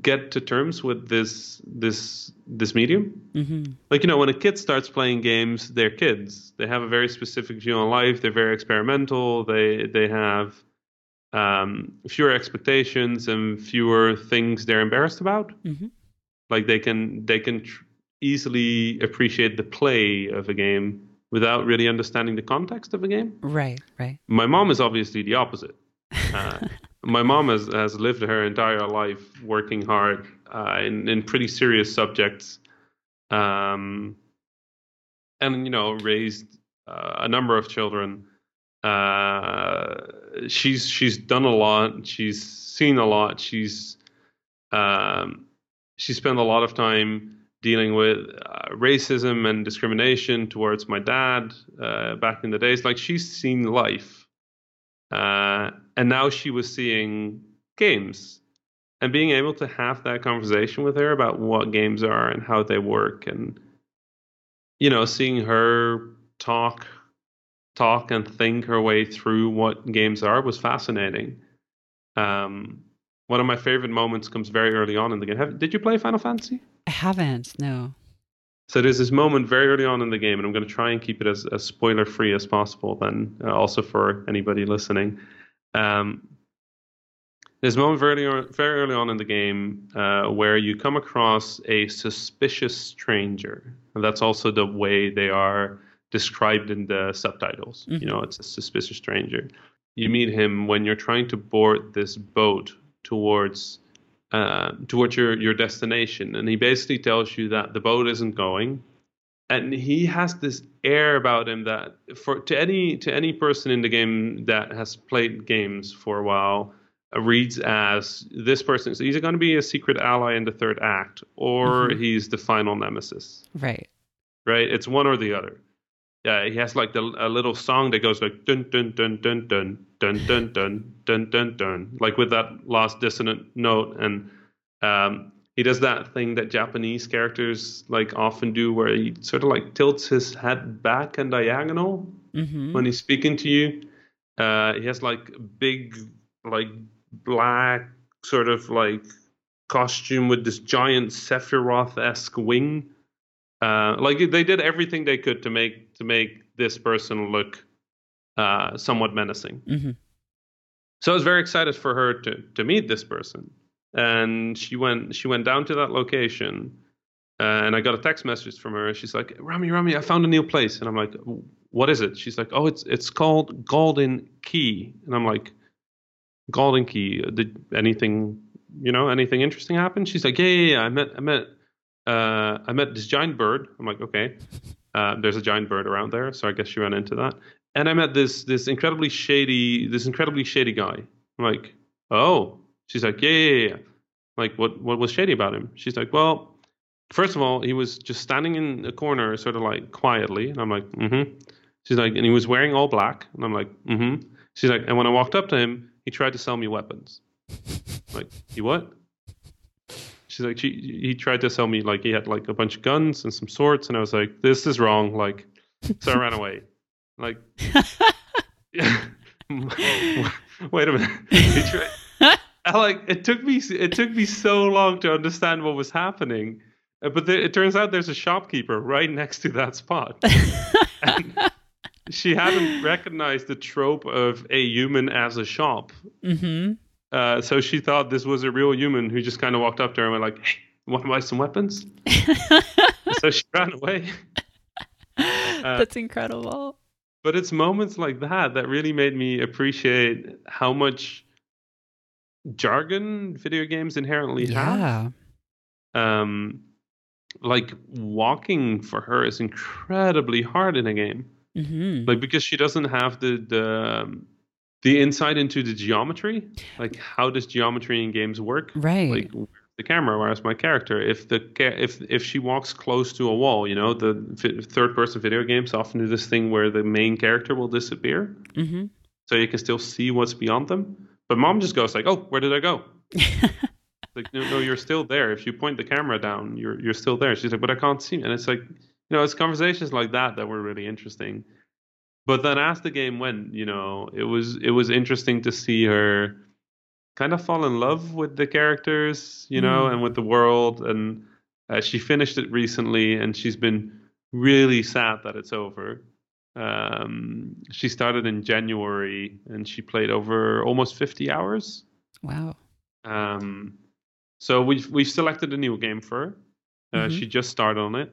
get to terms with this this this medium? Hmm like you know when a kid starts playing games they're kids. They have a very specific view on life. They're very experimental. They they have um, fewer expectations and fewer things they're embarrassed about. Hmm like they can they can tr- easily appreciate the play of a game without really understanding the context of a game. Right, right. my mom is obviously the opposite. Uh, my mom has, has lived her entire life working hard uh, in, in pretty serious subjects, um, and you know raised uh, a number of children. Uh, she's she's done a lot. She's seen a lot. She's um, she spent a lot of time dealing with uh, racism and discrimination towards my dad uh, back in the days. Like she's seen life, uh, and now she was seeing games, and being able to have that conversation with her about what games are and how they work, and you know, seeing her talk, talk and think her way through what games are was fascinating. Um, one of my favorite moments comes very early on in the game. Have, did you play Final Fantasy? I haven't. No. So there's this moment very early on in the game, and I'm going to try and keep it as, as spoiler free as possible. Then, uh, also for anybody listening, um, there's a moment very early, very early on in the game uh, where you come across a suspicious stranger, and that's also the way they are described in the subtitles. Mhm. You know, it's a suspicious stranger. You meet him when you're trying to board this boat towards uh, towards your your destination, and he basically tells you that the boat isn't going, and he has this air about him that for to any to any person in the game that has played games for a while uh, reads as this person is either going to be a secret ally in the third act or Mhm. he's the final nemesis Right. right? It's one or the other. Yeah, he has like the, a little song that goes like dun dun dun dun dun dun dun dun dun dun dun, like with that last dissonant note, and um, he does that thing that Japanese characters like often do, where he sort of like tilts his head back and diagonal hmm when he's speaking to you. Uh, he has like big, like black sort of like costume with this giant Sephiroth-esque wing. Uh, like they did everything they could to make to make this person look uh, somewhat menacing. hmm So I was very excited for her to to meet this person, and she went she went down to that location, uh, and I got a text message from her. And she's like, "Rami, Rami, I found a new place," and I'm like, "What is it?" She's like, "Oh, it's it's called Galdin Quay," and I'm like, "Galdin Quay? Did anything, you know, anything interesting happen?" She's like, "Yeah, yeah, yeah. I met I met uh, I met this giant bird." I'm like, "Okay." Uh, there's a giant bird around there, so I guess she ran into that and I met this this incredibly shady this incredibly shady guy. I'm like, oh. She's like, yeah, yeah, yeah. Like, what what was shady about him? She's like, well, first of all, he was just standing in a corner, sort of like quietly, and I'm like, mm-hmm. She's like, and he was wearing all black, and I'm like, mm-hmm. She's like, and when I walked up to him, he tried to sell me weapons. like, he what? She's like, she, he tried to sell me like he had like a bunch of guns and some swords, and I was like, this is wrong. Like, so I ran away. Like. Wait a minute. He tried, I, like it took me it took me so long to understand what was happening, Uh, but there, it turns out there's a shopkeeper right next to that spot. She hadn't recognized the trope of a human as a shop. mm-hmm. Uh, so she thought this was a real human who just kind of walked up to her and went like, "Hey, want to buy some weapons?" so she ran away. Uh, That's incredible. But it's moments like that that really made me appreciate how much jargon video games inherently have. Yeah. Um, like walking for her is incredibly hard in a game. Mm-hmm. like because she doesn't have the the um, the insight into the geometry like how does geometry in games work Right. like the camera where's my character if the if if she walks close to a wall you know the third person video games often do this thing where the main character will disappear mm-hmm. so you can still see what's beyond them but mom just goes like oh where did i go? Like no, no you're still there. If you point the camera down you're you're still there. She's like but i can't see and it's like you know it's conversations like that that were really interesting. But then as the game went you know it was it was interesting to see her kind of fall in love with the characters you know Mm. and with the world. And uh, she finished it recently and she's been really sad that it's over um, she started in january and she played over almost 50 hours wow. um, so we've we've selected a new game for her. Uh, Mhm. She just started on it.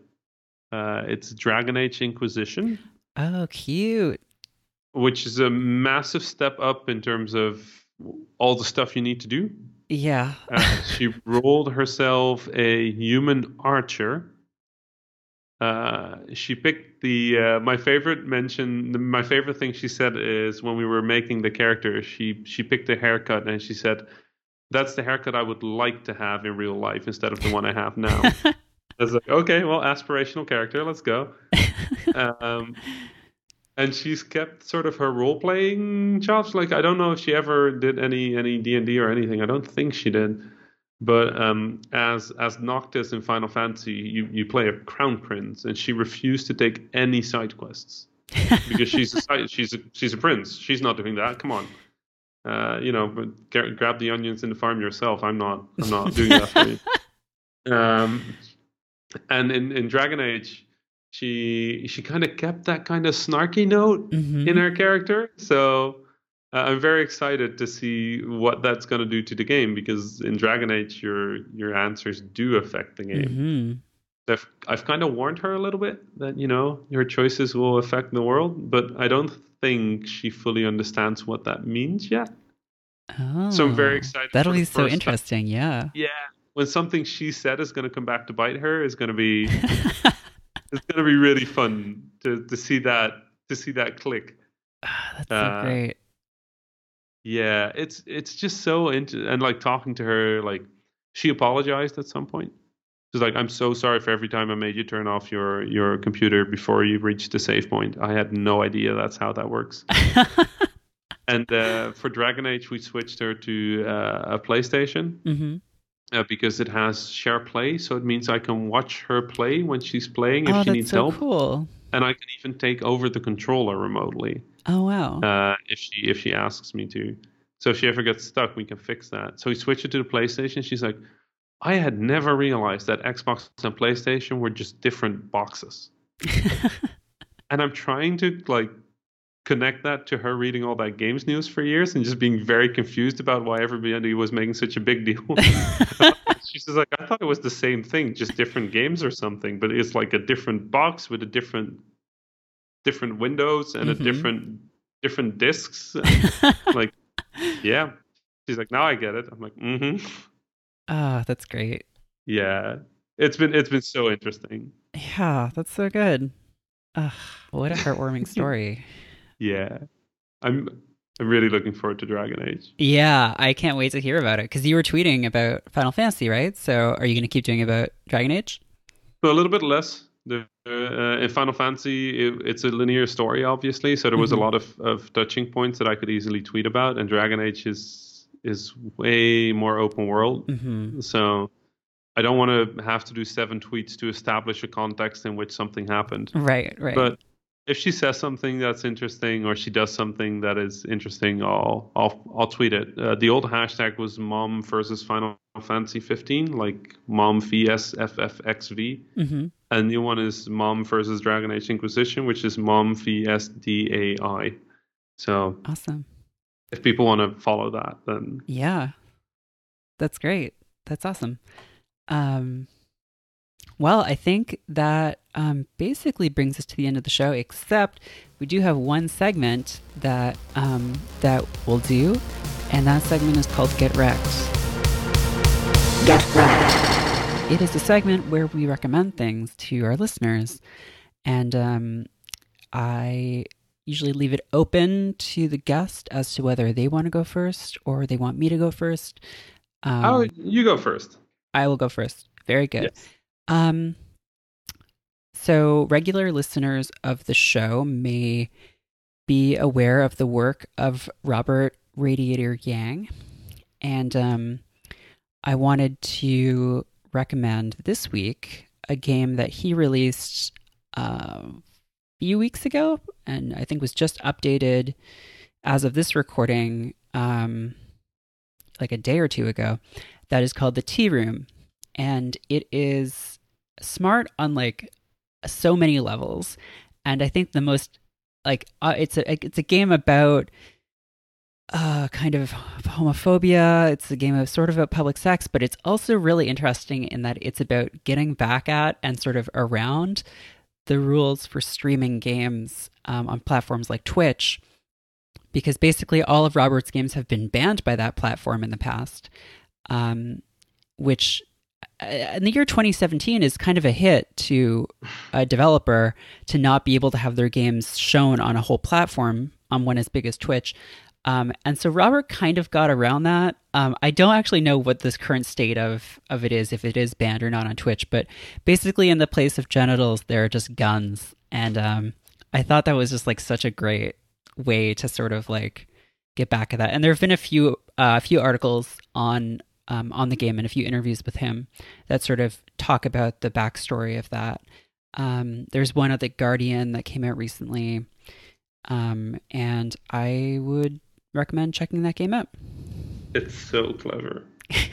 Uh, it's Dragon Age Inquisition, Oh, cute. which is a massive step up in terms of all the stuff you need to do. Yeah. Uh, she rolled herself a human archer. Uh, she picked the uh, my favorite mention. The, my favorite thing she said is when we were making the character, she she picked a haircut and she said, "That's the haircut I would like to have in real life instead of the one I have now." I was like, "Okay, well, aspirational character, let's go." um, and she's kept sort of her role playing chops. Like I don't know if she ever did any any D and D or anything. I don't think she did. But um, as as Noctis in Final Fantasy, you, you play a crown prince, and she refused to take any side quests because she's a side, she's a she's a prince. She's not doing that. Come on, uh, you know, but gra- grab the onions in the farm yourself. I'm not I'm not doing that for you. Um, and in in Dragon Age, she she kind of kept that kind of snarky note Mhm. in her character. So uh, I'm very excited to see what that's going to do to the game because in Dragon Age, your your answers do affect the game. Mhm. I've I've kind of warned her a little bit that you know your choices will affect the world, but I don't think she fully understands what that means yet. Oh, So I'm very excited That'll be so first time. interesting. Yeah. Yeah, when something she said is going to come back to bite her is going to be it's going to be really fun to to see that to see that click. Ah, That's Uh, so great. Yeah, it's it's just so into and like talking to her, like she apologized at some point. She's like, "I'm so sorry for every time I made you turn off your your computer before you reached the save point. I had no idea that's how that works." and uh, for Dragon Age, we switched her to uh, a PlayStation hmm uh, because it has share play, so it means I can watch her play when she's playing if Oh, she that's needs so help, cool. And I can even take over the controller remotely Oh wow. uh, if she if she asks me to. So if she ever gets stuck, we can fix that. So we switch it to the PlayStation. She's like, I had never realized that Xbox and PlayStation were just different boxes. And I'm trying to like connect that to her reading all that games news for years and just being very confused about why everybody was making such a big deal. She's just like, I thought it was the same thing, just different games or something, but it's like a different box with a different different windows and Mhm. a different different discs. like, yeah. She's like, now I get it. I'm like, mm-hmm. Ah, that's great. Yeah. It's been it's been so interesting. Yeah, that's so good. Ugh, what a heartwarming story. Yeah. I'm I'm really looking forward to Dragon Age. Yeah, I can't wait to hear about it because you were tweeting about Final Fantasy, right? So, are you going to keep doing about Dragon Age? So a little bit less. There- uh, in Final Fantasy, it, it's a linear story, obviously. So there was Mhm. a lot of, of touching points that I could easily tweet about. And Dragon Age is is way more open world. hmm So I don't want to have to do seven tweets to establish a context in which something happened. Right, right. But if she says something that's interesting or she does something that is interesting, I'll I'll I'll tweet it. Uh, the old hashtag was mom versus Final Fantasy 15, like mom vs FFXV. hmm And the new one is Mom versus Dragon Age Inquisition, which is Mom vs DAI. So Awesome. if people want to follow that, then Yeah. That's great. That's awesome. Um, well, I think that um, basically brings us to the end of the show, except we do have one segment that um, that we'll do, and that segment is called Get Wrecked. Get wrecked. It is a segment where we recommend things to our listeners, and um, I usually leave it open to the guest as to whether they want to go first or they want me to go first. Um, oh, you go first. I will go first. Very good. Yes. Um, so regular listeners of the show may be aware of the work of Robert Radiator Yang, and um, I wanted to recommend this week a game that he released uh, a few weeks ago, and I think was just updated as of this recording, um, like a day or two ago. That is called the Tea Room, and it is smart on like so many levels. And I think the most like uh, it's a it's a game about uh kind of homophobia. It's a game of sort of about public sex, but it's also really interesting in that it's about getting back at and sort of around the rules for streaming games um, on platforms like Twitch. Because basically, all of Robert's games have been banned by that platform in the past, um, which in the year 2017 is kind of a hit to a developer to not be able to have their games shown on a whole platform on one as big as Twitch. Um, and so Robert kind of got around that. Um, I don't actually know what this current state of, of it is, if it is banned or not on Twitch, but basically in the place of genitals, there are just guns. And um, I thought that was just like such a great way to sort of like get back at that. And there have been a few uh, a few articles on um, on the game and a few interviews with him that sort of talk about the backstory of that. Um, there's one at the Guardian that came out recently, um, and I would recommend checking that game out. It's so clever.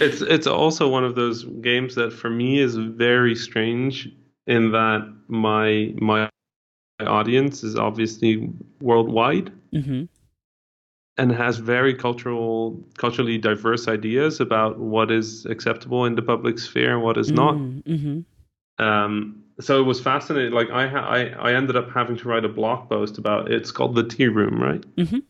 It's it's also one of those games that for me is very strange in that my my audience is obviously worldwide hmm and has very cultural culturally diverse ideas about what is acceptable in the public sphere and what is not. hmm Um, so it was fascinating. Like I, ha- I I ended up having to write a blog post about it's called the Tea Room, right? Mhm.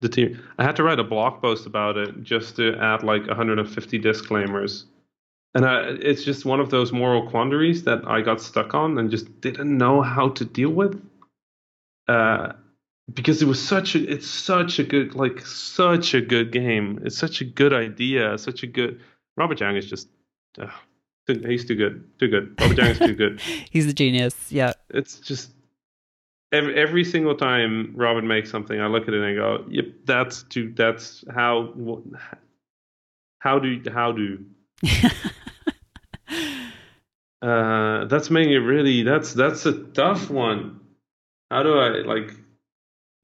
The tea. I had to write a blog post about it just to add like 150 disclaimers, and I, it's just one of those moral quandaries that I got stuck on and just didn't know how to deal with. Uh, because it was such a it's such a good like such a good game. It's such a good idea. Such a good Robert Yang is just. Uh, He's too good. Too good. Robert Yang is too good He's a genius. Yeah. it's just every, every single time Robert makes something, I look at it and I go, "Yep, that's too. That's how. How do how do uh, that's making it really. That's that's a tough one. How do I like?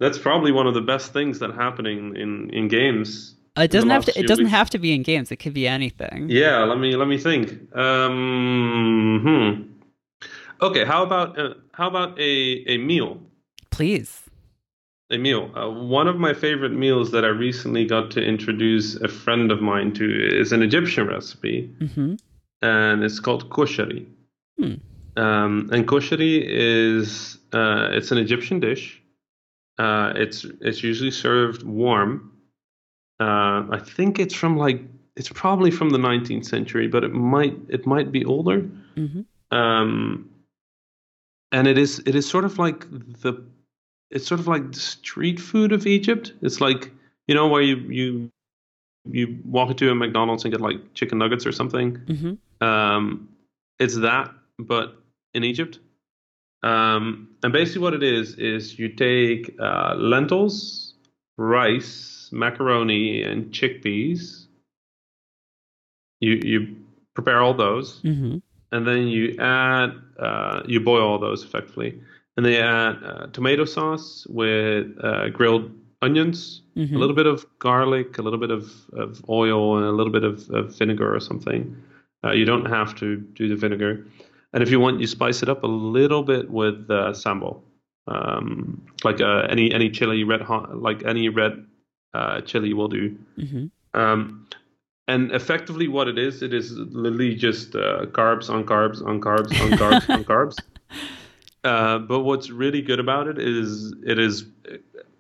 That's probably one of the best things that happening in in games. it doesn't have to. It doesn't weeks. have to be in games. It could be anything. Yeah, let me let me think. Um, hmm. Okay, how about uh, how about a a meal? Please. a meal. Uh, one of my favorite meals that I recently got to introduce a friend of mine to is an Egyptian recipe, hmm and it's called koshari. Hmm. Um, and koshari is uh, it's an Egyptian dish. Uh, it's it's usually served warm. Uh, I think it's from like it's probably from the 19th century, but it might it might be older. hmm Um, and it is it is sort of like the it's sort of like the street food of Egypt. It's like you know where you you you walk into a McDonald's and get like chicken nuggets or something. hmm Um, it's that, but in Egypt. Um, and basically, what it is is you take uh, lentils, rice, macaroni, and chickpeas. You you prepare all those, Mm-hmm. and then you add uh, you boil all those effectively, and then you add uh, tomato sauce with uh, grilled onions, Mhm. a little bit of garlic, a little bit of, of oil, and a little bit of, of vinegar or something. Uh, you don't have to do the vinegar, and if you want, you spice it up a little bit with uh, sambal, um, like uh, any any chili red hot, like any red uh, chili will do. Mm-hmm. Um, and effectively, what it is, it is literally just uh, carbs on carbs on carbs on carbs on carbs. Uh, but what's really good about it is it is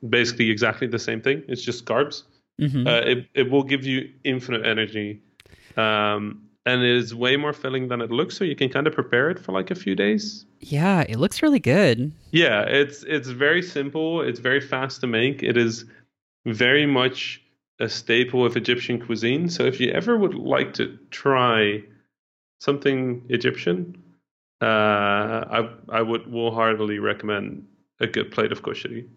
basically exactly the same thing. It's just carbs. Mm-hmm. Uh, it it will give you infinite energy, um, and it is way more filling than it looks. So you can kind of prepare it for like a few days. yeah, it looks really good. Yeah, it's it's very simple. It's very fast to make. It is very much a staple of Egyptian cuisine. So if you ever would like to try something Egyptian, uh, I I would wholeheartedly recommend a good plate of kosheri.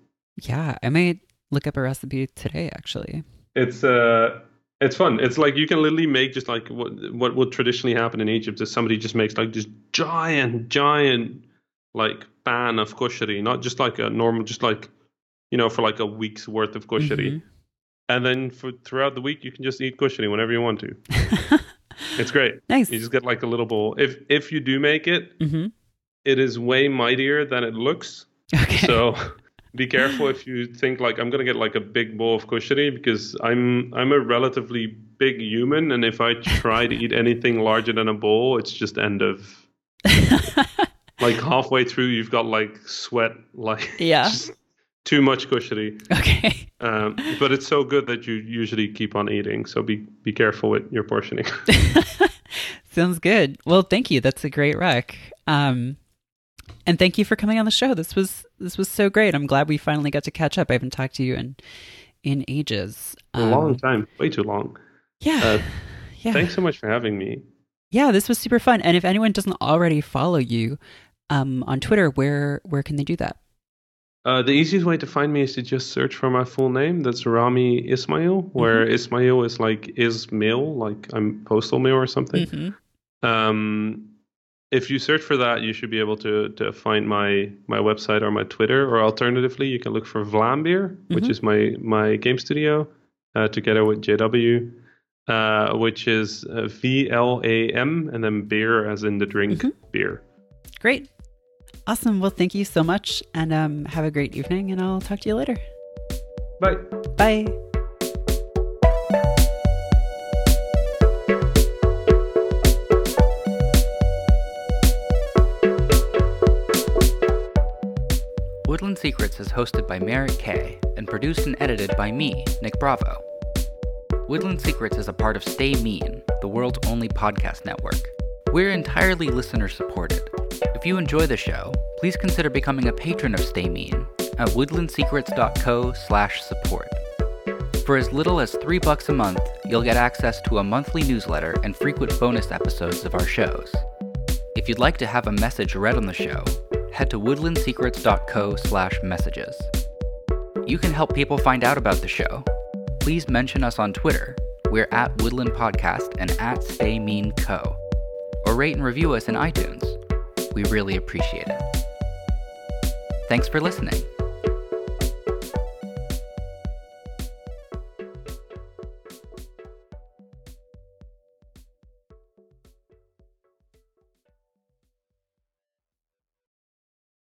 Yeah, I might look up a recipe today. Actually. It's uh it's fun. It's like you can literally make just like what what would traditionally happen in Egypt is somebody just makes like this giant giant like pan of kosheri, not just like a normal just like you know for like a week's worth of kosheri. Mhm. And then for throughout the week you can just eat kosheri whenever you want to. It's great. nice. You just get like a little bowl. If if you do make it, Mm-hmm. it is way mightier than it looks. Okay. So be careful if you think like I'm gonna get like a big bowl of kosheri because I'm I'm a relatively big human and if I try to eat anything larger than a bowl, it's just end of like halfway through you've got like sweat like Yeah. just too much kosheri. okay. Um, but it's so good that you usually keep on eating. So be be careful with your portioning. Sounds good. Well, thank you. That's a great rec. Um, and thank you for coming on the show. This was this was so great. I'm glad we finally got to catch up. I haven't talked to you in in ages. a Um, long time, way too long. Yeah. Uh, yeah. Thanks so much for having me. Yeah, this was super fun. And if anyone doesn't already follow you um, on Twitter, where where can they do that? Uh, the easiest way to find me is to just search for my full name. That's Rami Ismail, where Ismail is like is mail, like I'm postal mail or something. Mhm. Um, if you search for that, you should be able to to find my my website or my Twitter. Or alternatively, you can look for Vlambeer, which Mhm. is my my game studio, uh, together with JW, uh, which is uh, V L A M and then beer as in the drink Mhm. beer. Great. Awesome. Well, thank you so much. And um, have a great evening. And I'll talk to you later. Bye. Bye. Woodland Secrets is hosted by Merritt Kay and produced and edited by me, Nick Bravo. Woodland Secrets is a part of Stay Mean, the world's only podcast network. We're entirely listener supported. If you enjoy the show, please consider becoming a patron of Stay Mean at woodlandsecrets.co/support. For as little as 3 bucks a month, you'll get access to a monthly newsletter and frequent bonus episodes of our shows. If you'd like to have a message read on the show, head to woodlandsecrets.co slash messages. You can help people find out about the show. Please mention us on Twitter. We're at Woodland Podcast and at Stay Mean Co. Or rate and review us in iTunes. We really appreciate it. Thanks for listening.